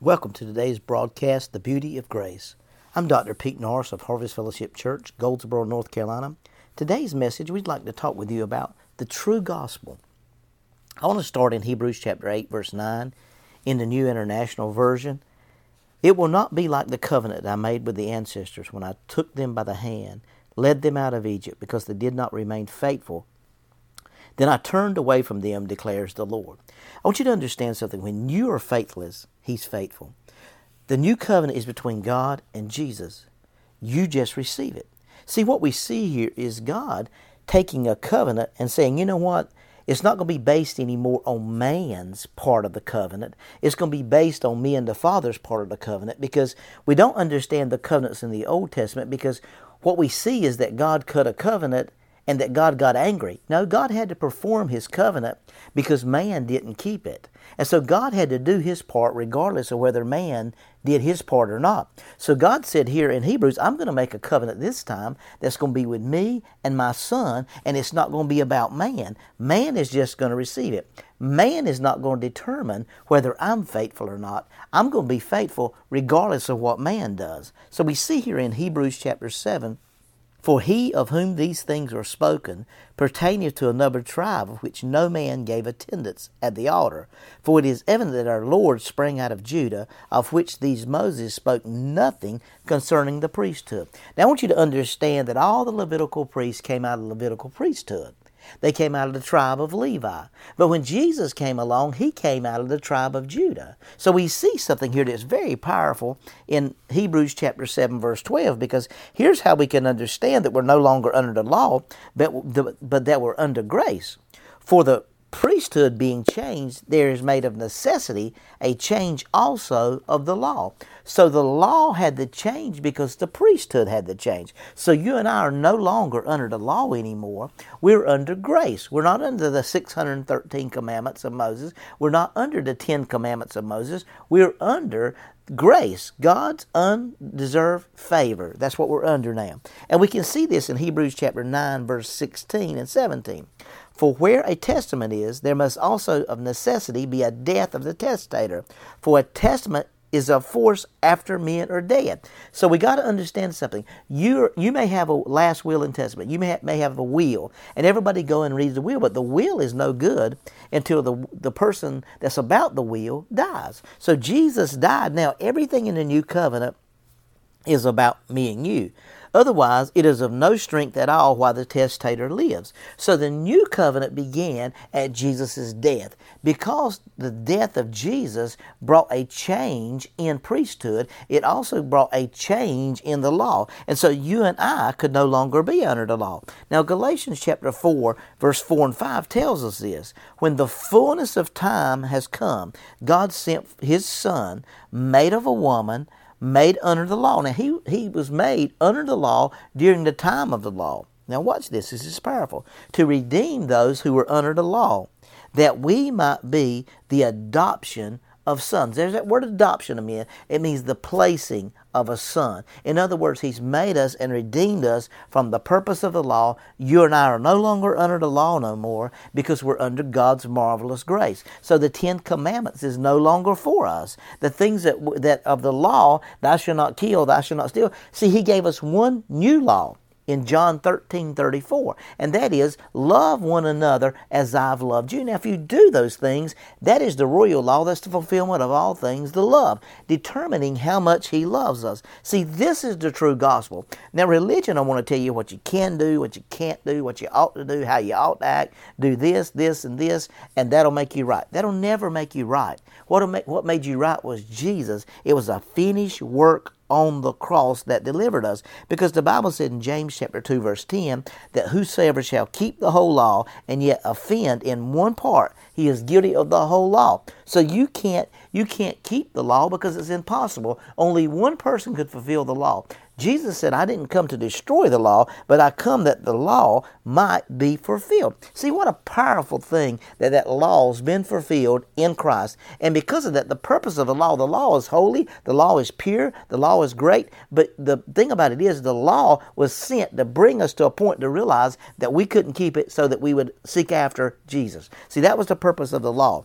Welcome to today's broadcast, The Beauty of Grace. I'm Dr. Pete Norris of Harvest Fellowship Church, Goldsboro, North Carolina. Today's message, we'd like to talk with you about the true gospel. I want to start in Hebrews chapter 8, verse 9, in the New International Version. It will not be like the covenant I made with the ancestors when I took them by the hand, led them out of Egypt, because they did not remain faithful. Then I turned away from them, declares the Lord. I want you to understand something. When you are faithless, He's faithful. The new covenant is between God and Jesus. You just receive it. See, what we see here is God taking a covenant and saying, you know what? It's not going to be based anymore on man's part of the covenant. It's going to be based on me and the Father's part of the covenant because we don't understand the covenants in the Old Testament because what we see is that God cut a covenant and that God got angry. No, God had to perform his covenant because man didn't keep it. And so God had to do his part regardless of whether man did his part or not. So God said here in Hebrews, I'm going to make a covenant this time that's going to be with me and my son, and it's not going to be about man. Man is just going to receive it. Man is not going to determine whether I'm faithful or not. I'm going to be faithful regardless of what man does. So we see here in Hebrews chapter 7 for he of whom these things are spoken pertaineth to another tribe, of which no man gave attendance at the altar. For it is evident that our Lord sprang out of Judah, of which these Moses spoke nothing concerning the priesthood. Now I want you to understand that all the Levitical priests came out of the Levitical priesthood. They came out of the tribe of Levi. But when Jesus came along, he came out of the tribe of Judah. So we see something here that's very powerful in Hebrews chapter 7, verse 12, because here's how we can understand that we're no longer under the law, but, but that we're under grace. For the priesthood being changed, there is made of necessity a change also of the law. So the law had to change because the priesthood had to change. So you and I are no longer under the law anymore. We're under grace. We're not under the 613 commandments of Moses. We're not under the 10 commandments of Moses. We're under grace, God's undeserved favor. That's what we're under now. And we can see this in Hebrews chapter 9, verse 16 and 17. For where a testament is, there must also of necessity be a death of the testator. For a testament is a force after men are dead. So we got to understand something. You you may have a last will and testament. You may have, may have a will, and everybody go and reads the will, but the will is no good until the the person that's about the will dies. So Jesus died. Now everything in the new covenant is about me and you. Otherwise, it is of no strength at all while the testator lives. So the new covenant began at Jesus' death. Because the death of Jesus brought a change in priesthood, it also brought a change in the law. And so you and I could no longer be under the law. Now, Galatians chapter 4, verse 4 and 5 tells us this. When the fullness of time has come, God sent his Son, made of a woman, made under the law. Now, he, he was made under the law during the time of the law. Now, watch this. This is powerful. To redeem those who were under the law, that we might be the adoption of sons. There's that word adoption again. It means the placing of a son. In other words, He's made us and redeemed us from the purpose of the law. You and I are no longer under the law no more because we're under God's marvelous grace. So the Ten Commandments is no longer for us. The things that that of the law, thou shalt not kill, thou shalt not steal. See, He gave us one new law in John 13 34. And that is, love one another as I've loved you. Now, if you do those things, that is the royal law. That's the fulfillment of all things, the love, determining how much He loves us. See, this is the true gospel. Now, religion, I want to tell you what you can do, what you can't do, what you ought to do, how you ought to act. Do this, this, and this, and that'll make you right. That'll never make you right. What, what made you right was Jesus. It was a finished work on the cross that delivered us. Because the Bible said in James chapter 2 verse 10 that whosoever shall keep the whole law and yet offend in one part, he is guilty of the whole law. So you can't you can't keep the law because it's impossible. Only one person could fulfill the law. Jesus said, I didn't come to destroy the law, but I come that the law might be fulfilled. See, what a powerful thing that that law's been fulfilled in Christ. And because of that, the purpose of the law, the law is holy, the law is pure, the law is great. But the thing about it is, the law was sent to bring us to a point to realize that we couldn't keep it so that we would seek after Jesus. See, that was the purpose of the law.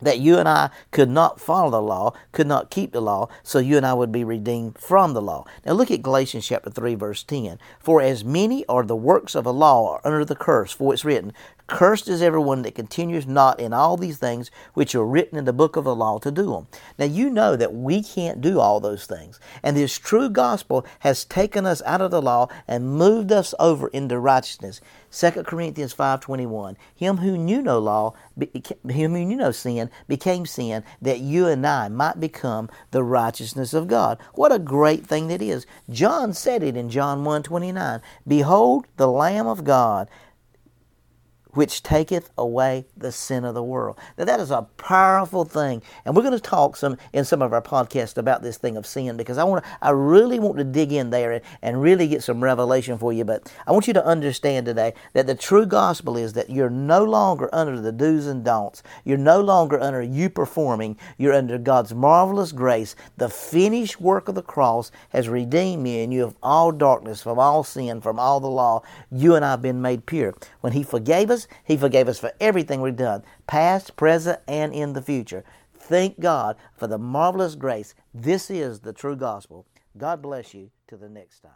That you and I could not follow the law, could not keep the law, so you and I would be redeemed from the law. Now look at Galatians chapter 3 verse 10. For as many are the works of a law are under the curse, for it's written, Cursed is everyone that continues not in all these things which are written in the book of the law to do them. Now you know that we can't do all those things. And this true gospel has taken us out of the law and moved us over into righteousness. 2 Corinthians 5.21 Him who knew no law, him who knew no sin, became sin, that you and I might become the righteousness of God. What a great thing that is. John said it in John 1.29 Behold the Lamb of God which taketh away the sin of the world. Now that is a powerful thing, and we're going to talk some in some of our podcasts about this thing of sin because I want to, I really want to dig in there and, and really get some revelation for you. But I want you to understand today that the true gospel is that you're no longer under the do's and don'ts. You're no longer under you performing. You're under God's marvelous grace. The finished work of the cross has redeemed me and you of all darkness, from all sin, from all the law. You and I have been made pure. When He forgave us, he forgave us for everything we've done, past, present, and in the future. Thank God for the marvelous grace. This is the true gospel. God bless you. Till the next time.